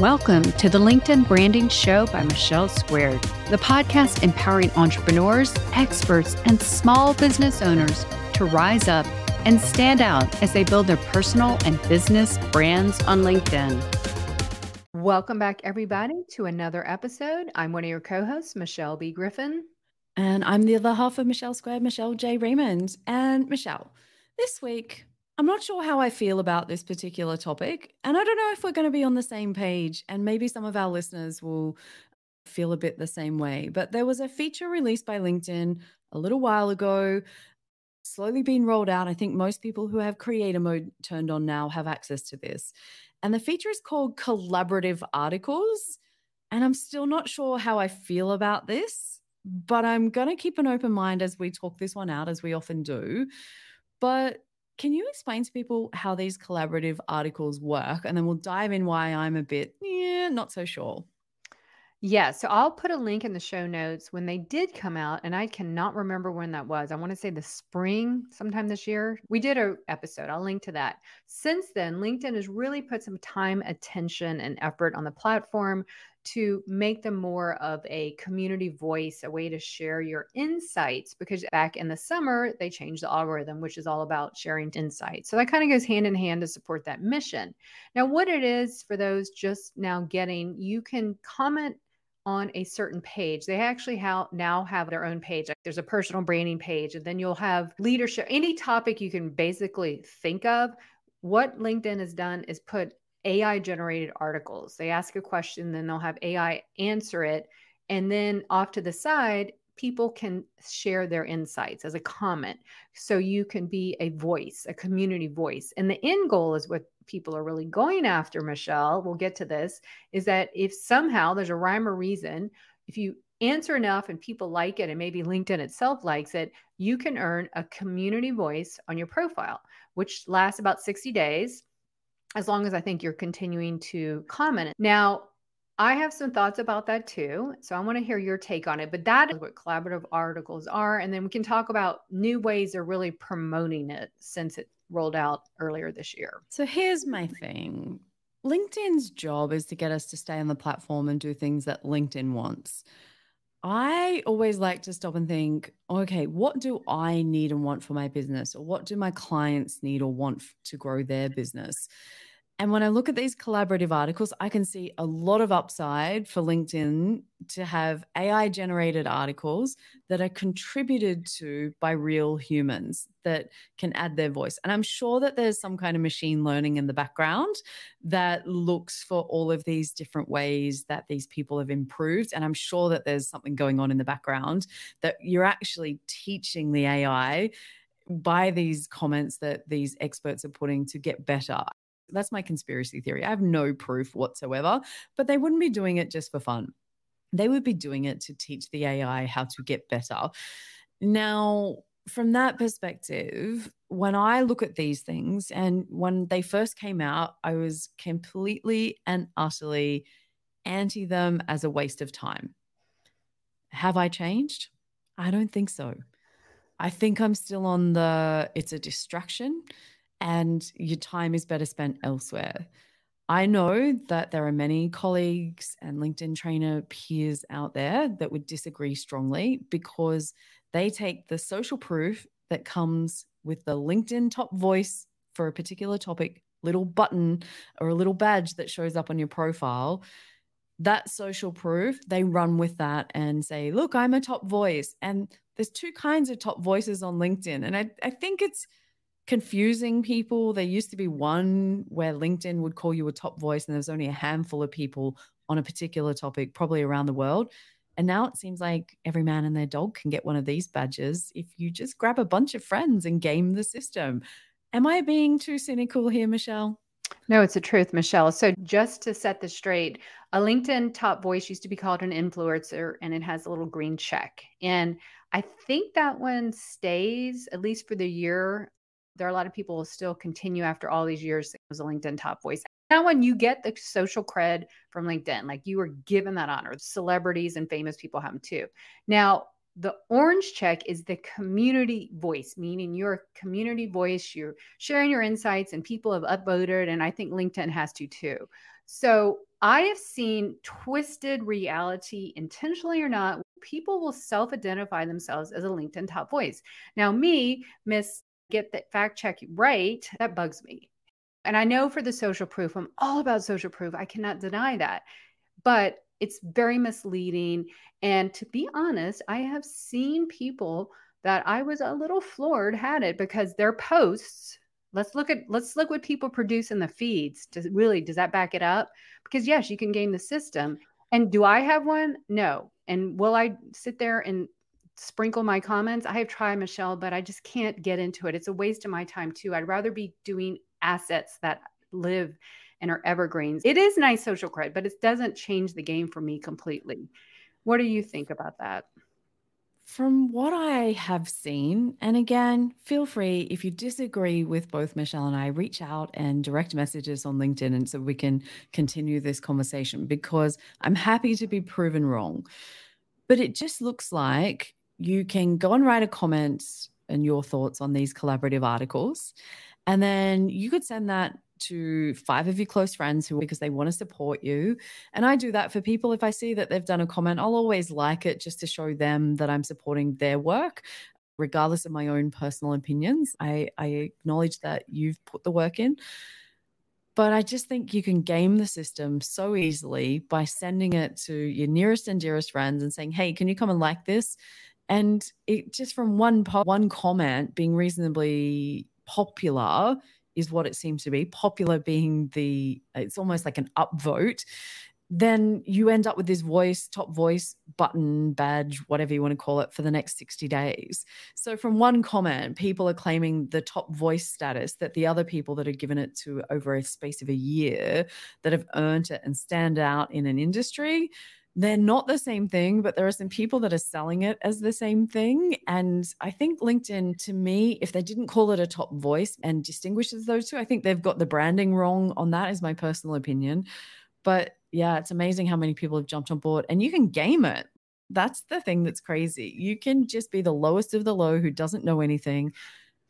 Welcome to the LinkedIn Branding Show by Michelle Squared, the podcast empowering entrepreneurs, experts, and small business owners to rise up and stand out as they build their personal and business brands on LinkedIn. Welcome back, everybody, to another episode. I'm one of your co hosts, Michelle B. Griffin. And I'm the other half of Michelle Squared, Michelle J. Raymond. And Michelle, this week I'm not sure how I feel about this particular topic. And I don't know if we're going to be on the same page. And maybe some of our listeners will feel a bit the same way. But there was a feature released by LinkedIn a little while ago, slowly being rolled out. I think most people who have creator mode turned on now have access to this. And the feature is called collaborative articles. And I'm still not sure how I feel about this, but I'm going to keep an open mind as we talk this one out, as we often do. But can you explain to people how these collaborative articles work? And then we'll dive in why I'm a bit, yeah, not so sure. Yeah, so I'll put a link in the show notes when they did come out, and I cannot remember when that was. I want to say the spring, sometime this year. We did a episode. I'll link to that. Since then, LinkedIn has really put some time, attention, and effort on the platform to make them more of a community voice, a way to share your insights. Because back in the summer, they changed the algorithm, which is all about sharing insights. So that kind of goes hand in hand to support that mission. Now, what it is for those just now getting, you can comment on a certain page. They actually now have their own page. Like there's a personal branding page, and then you'll have leadership, any topic you can basically think of. What LinkedIn has done is put AI generated articles. They ask a question, then they'll have AI answer it. And then off to the side, people can share their insights as a comment. So you can be a voice, a community voice. And the end goal is what people are really going after, Michelle. We'll get to this is that if somehow there's a rhyme or reason, if you answer enough and people like it, and maybe LinkedIn itself likes it, you can earn a community voice on your profile, which lasts about 60 days as long as I think you're continuing to comment. Now, I have some thoughts about that too. So I want to hear your take on it. But that is what collaborative articles are. And then we can talk about new ways of really promoting it since it rolled out earlier this year. So here's my thing LinkedIn's job is to get us to stay on the platform and do things that LinkedIn wants. I always like to stop and think, okay, what do I need and want for my business? Or what do my clients need or want to grow their business? And when I look at these collaborative articles, I can see a lot of upside for LinkedIn to have AI generated articles that are contributed to by real humans that can add their voice. And I'm sure that there's some kind of machine learning in the background that looks for all of these different ways that these people have improved. And I'm sure that there's something going on in the background that you're actually teaching the AI by these comments that these experts are putting to get better. That's my conspiracy theory. I have no proof whatsoever, but they wouldn't be doing it just for fun. They would be doing it to teach the AI how to get better. Now, from that perspective, when I look at these things and when they first came out, I was completely and utterly anti them as a waste of time. Have I changed? I don't think so. I think I'm still on the it's a distraction and your time is better spent elsewhere. I know that there are many colleagues and LinkedIn trainer peers out there that would disagree strongly because they take the social proof that comes with the LinkedIn top voice for a particular topic, little button or a little badge that shows up on your profile. That social proof, they run with that and say, Look, I'm a top voice. And there's two kinds of top voices on LinkedIn. And I, I think it's confusing people. There used to be one where LinkedIn would call you a top voice, and there's only a handful of people on a particular topic, probably around the world. And now it seems like every man and their dog can get one of these badges if you just grab a bunch of friends and game the system. Am I being too cynical here, Michelle? No, it's the truth, Michelle. So, just to set this straight, a LinkedIn top voice used to be called an influencer, and it has a little green check. And I think that one stays at least for the year there are a lot of people who still continue after all these years as a LinkedIn top voice. Now, when you get the social cred from LinkedIn, like you were given that honor, celebrities and famous people have them too. Now, the orange check is the community voice, meaning your community voice, you're sharing your insights, and people have upvoted. And I think LinkedIn has to too. So I have seen twisted reality, intentionally or not. People will self identify themselves as a LinkedIn top voice. Now, me, Miss Get that fact check right, that bugs me. And I know for the social proof, I'm all about social proof. I cannot deny that. But it's very misleading. And to be honest, I have seen people that I was a little floored had it because their posts let's look at let's look what people produce in the feeds does really does that back it up because yes you can game the system and do i have one no and will i sit there and sprinkle my comments i have tried michelle but i just can't get into it. It's a waste of my time too. I'd rather be doing assets that live and are evergreens. It is nice social credit but it doesn't change the game for me completely. What do you think about that? From what I have seen, and again, feel free if you disagree with both Michelle and I, reach out and direct messages on LinkedIn and so we can continue this conversation because I'm happy to be proven wrong. But it just looks like you can go and write a comment and your thoughts on these collaborative articles. And then you could send that to five of your close friends who because they want to support you. And I do that for people. If I see that they've done a comment, I'll always like it just to show them that I'm supporting their work. Regardless of my own personal opinions, I, I acknowledge that you've put the work in. But I just think you can game the system so easily by sending it to your nearest and dearest friends and saying, hey, can you come and like this? And it just from one po- one comment being reasonably popular is what it seems to be, popular being the, it's almost like an upvote, then you end up with this voice, top voice button, badge, whatever you want to call it, for the next 60 days. So, from one comment, people are claiming the top voice status that the other people that have given it to over a space of a year that have earned it and stand out in an industry they're not the same thing, but there are some people that are selling it as the same thing. And I think LinkedIn, to me, if they didn't call it a top voice and distinguishes those two, I think they've got the branding wrong on that, is my personal opinion. But yeah, it's amazing how many people have jumped on board and you can game it. That's the thing that's crazy. You can just be the lowest of the low who doesn't know anything.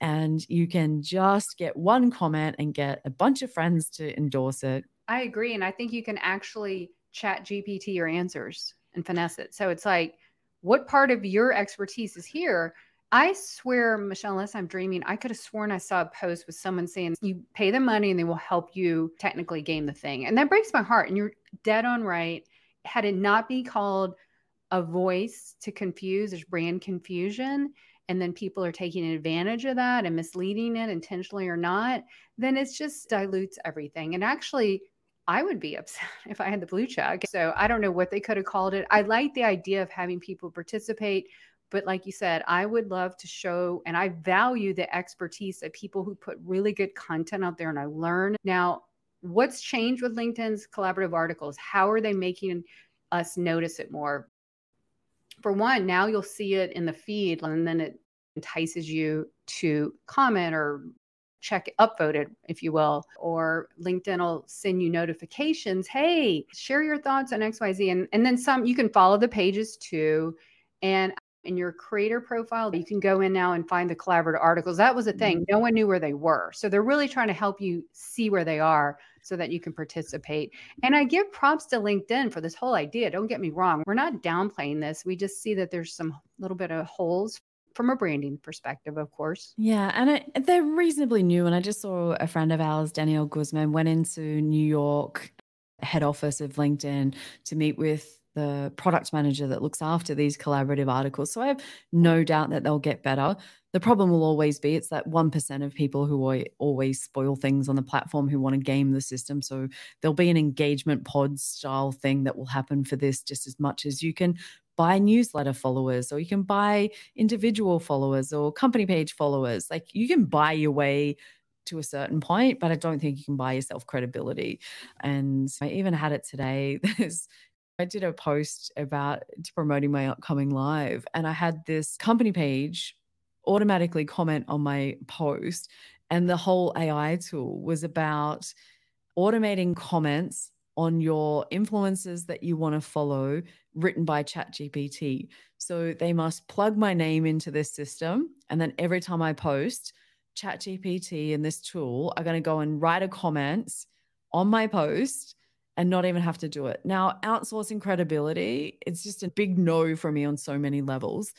And you can just get one comment and get a bunch of friends to endorse it. I agree. And I think you can actually chat GPT your answers and finesse it. So it's like, what part of your expertise is here? I swear, Michelle, unless I'm dreaming, I could have sworn I saw a post with someone saying you pay them money and they will help you technically game the thing. And that breaks my heart. And you're dead on right. Had it not be called a voice to confuse, there's brand confusion, and then people are taking advantage of that and misleading it intentionally or not, then it's just dilutes everything. And actually, I would be upset if I had the blue check. So I don't know what they could have called it. I like the idea of having people participate. But like you said, I would love to show and I value the expertise of people who put really good content out there and I learn. Now, what's changed with LinkedIn's collaborative articles? How are they making us notice it more? For one, now you'll see it in the feed and then it entices you to comment or check upvoted, if you will, or LinkedIn will send you notifications. Hey, share your thoughts on XYZ. And, and then some, you can follow the pages too. And in your creator profile, you can go in now and find the collaborative articles. That was a thing. Mm-hmm. No one knew where they were. So they're really trying to help you see where they are so that you can participate. And I give props to LinkedIn for this whole idea. Don't get me wrong. We're not downplaying this. We just see that there's some little bit of holes from a branding perspective, of course. Yeah, and it, they're reasonably new. And I just saw a friend of ours, Danielle Guzman, went into New York head office of LinkedIn to meet with the product manager that looks after these collaborative articles. So I have no doubt that they'll get better. The problem will always be it's that 1% of people who always spoil things on the platform who want to game the system. So there'll be an engagement pod style thing that will happen for this just as much as you can buy newsletter followers or you can buy individual followers or company page followers. Like you can buy your way to a certain point, but I don't think you can buy yourself credibility. And I even had it today. There's I did a post about promoting my upcoming live, and I had this company page automatically comment on my post. And the whole AI tool was about automating comments on your influences that you want to follow written by ChatGPT. So they must plug my name into this system. And then every time I post, ChatGPT and this tool are going to go and write a comment on my post. and not even have to do it. Now, outsourcing credibility, it's just a big no for me on so many levels.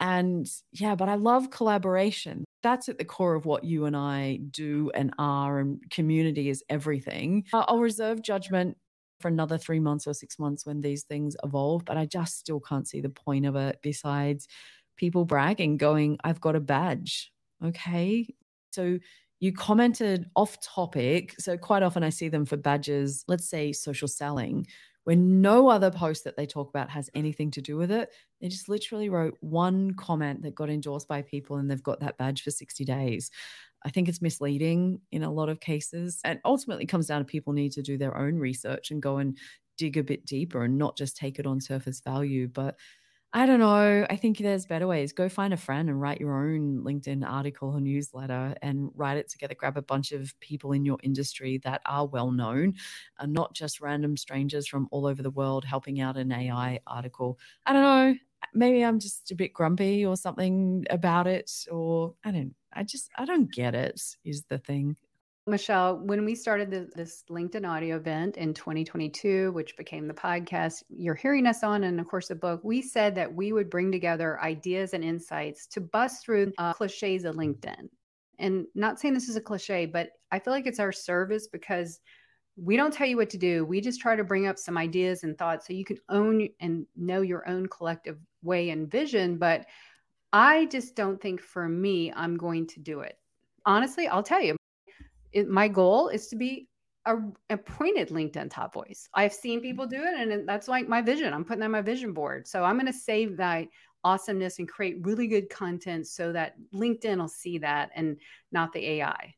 And yeah, but I love collaboration. That's at the core of what you and I do and are, and community is everything. I'll reserve judgment for another three months or six months when these things evolve, but I just still can't see the point of it besides people bragging, going, I've got a badge. Okay. So you commented off topic. So quite often I see them for badges, let's say social selling, when no other post that they talk about has anything to do with it. They just literally wrote one comment that got endorsed by people and they've got that badge for 60 days. I think it's misleading in a lot of cases. And ultimately comes down to people need to do their own research and go and dig a bit deeper and not just take it on surface value. But I don't know. I think there's better ways. Go find a friend and write your own LinkedIn article or newsletter and write it together. Grab a bunch of people in your industry that are well known and not just random strangers from all over the world helping out an AI article. I don't know. Maybe I'm just a bit grumpy or something about it, or I don't, I just, I don't get it, is the thing. Michelle, when we started the, this LinkedIn audio event in 2022, which became the podcast you're hearing us on, and of course the book, we said that we would bring together ideas and insights to bust through uh, cliches of LinkedIn. And not saying this is a cliche, but I feel like it's our service because we don't tell you what to do. We just try to bring up some ideas and thoughts so you can own and know your own collective way and vision. But I just don't think for me, I'm going to do it honestly, I'll tell you, it, my goal is to be a appointed LinkedIn top voice. I've seen people do it, and that's like my vision. I'm putting on my vision board. So I'm going to save that awesomeness and create really good content so that LinkedIn will see that and not the AI.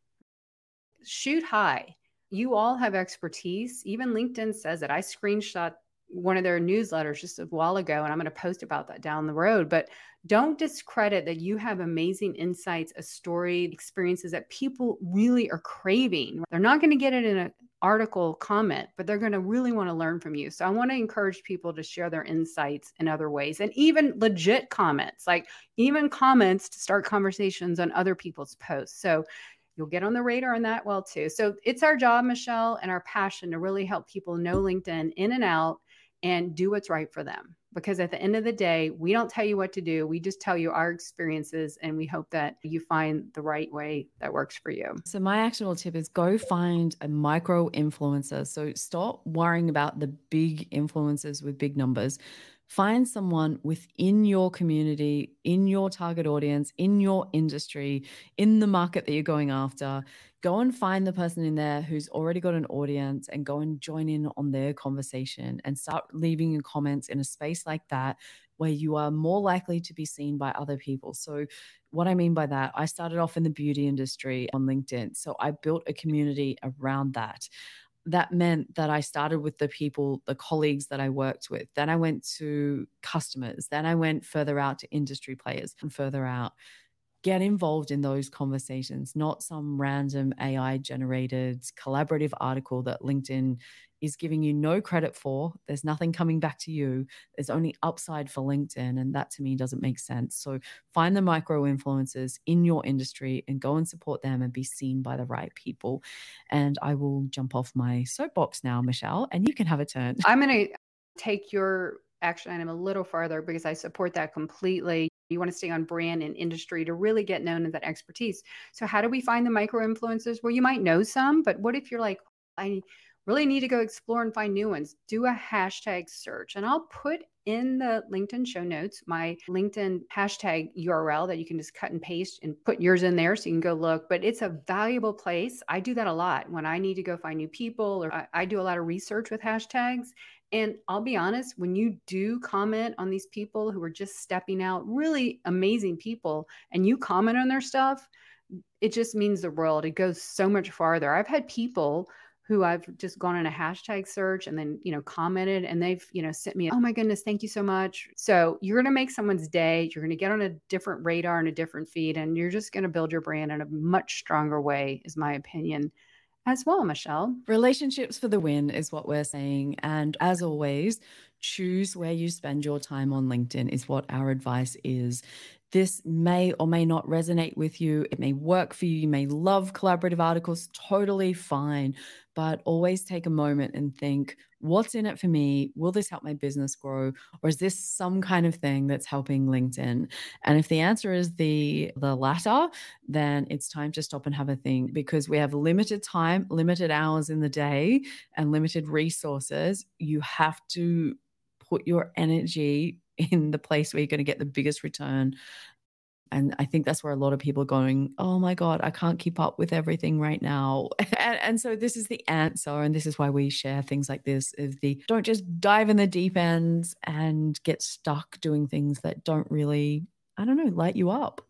Shoot high. You all have expertise. Even LinkedIn says it. I screenshot one of their newsletters just a while ago, and I'm going to post about that down the road. But don't discredit that you have amazing insights, a story, experiences that people really are craving. They're not going to get it in an article comment, but they're going to really want to learn from you. So I want to encourage people to share their insights in other ways and even legit comments, like even comments to start conversations on other people's posts. So you'll get on the radar on that well too. So it's our job, Michelle, and our passion to really help people know LinkedIn in and out and do what's right for them. Because at the end of the day, we don't tell you what to do. We just tell you our experiences and we hope that you find the right way that works for you. So, my actionable tip is go find a micro influencer. So, stop worrying about the big influencers with big numbers Find someone within your community, in your target audience, in your industry, in the market that you're going after. Go and find the person in there who's already got an audience and go and join in on their conversation and start leaving your comments in a space like that where you are more likely to be seen by other people. So, what I mean by that, I started off in the beauty industry on LinkedIn. So, I built a community around that that meant that I started with the people, the colleagues that I worked with. Then I went to customers. Then I went further out to industry players and further out. Get involved in those conversations, not some random AI generated collaborative article that LinkedIn is giving you no credit for. There's nothing coming back to you. There's only upside for LinkedIn. And that to me doesn't make sense. So find the micro influencers in your industry and go and support them and be seen by the right people. And I will jump off my soapbox now, Michelle, and you can have a turn. I'm going to take your action item a little farther because I support that completely. You want to stay on brand and industry to really get known as that expertise. So, how do we find the micro influencers? Well, you might know some, but what if you're like, I really need to go explore and find new ones, do a hashtag search. And I'll put in the LinkedIn show notes my LinkedIn hashtag URL that you can just cut and paste and put yours in there so you can go look. But it's a valuable place. I do that a lot when I need to go find new people or I, I do a lot of research with hashtags. And I'll be honest, when you do comment on these people who are just stepping out, really amazing people, and you comment on their stuff, it just means the world. It goes so much farther. I've had people who I've just gone on a hashtag search and then, you know, commented and they've, you know, sent me, oh my goodness, thank you so much. So you're going to make someone's day. You're going to get on a different radar and a different feed, and you're just going to build your brand in a much stronger way, is my opinion as well, Michelle. Relationships for the win is what we're saying. And as always, choose where you spend your time on LinkedIn, is what our advice is. This may or may not resonate with you. It may work for you. You may love collaborative articles, totally fine. But always take a moment and think, what's in it for me? Will this help my business grow? Or is this some kind of thing that's helping LinkedIn? And if the answer is the the latter, then it's time to stop and have a think because we have limited time, limited hours in the day, and limited resources. You have to put your energy in the place where you're going to get the biggest return. And I think that's where a lot of people are going, oh my God, I can't keep up with everything right now. and, and, so this is the answer. And this is why we share things like this is the don't just dive in the deep ends and get stuck doing things that don't really, I don't know, light you up.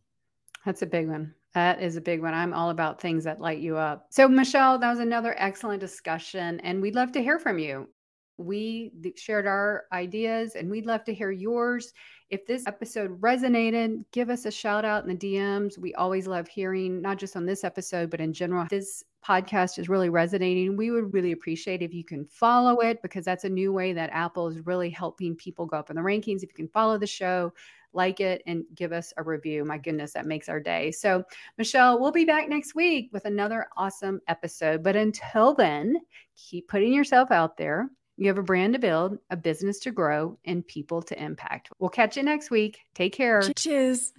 That's a big one. That is a big one. I'm all about things that light you up. So, Michelle, that was another excellent discussion, and we'd love to hear from you. We shared our ideas and we'd love to hear yours. If this episode resonated, give us a shout out in the DMs. We always love hearing, not just on this episode, but in general. This podcast is really resonating. We would really appreciate if you can follow it because that's a new way that Apple is really helping people go up in the rankings. If you can follow the show, like it, and give us a review. My goodness, that makes our day. So, Michelle, we'll be back next week with another awesome episode. But until then, keep putting yourself out there you have a brand to build, a business to grow, and people to impact. We'll catch you next week. Take care. Cheers.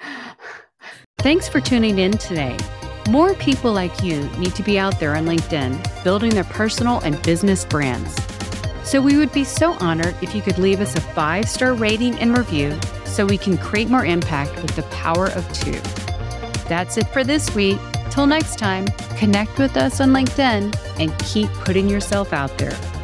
Thanks for tuning in today. More people like you need to be out there on LinkedIn building their personal and business brands. So we would be so honored if you could leave us a five star rating and review so we can create more impact with the power of two. That's it for this week. Till next time, connect with us on LinkedIn and keep putting yourself out there.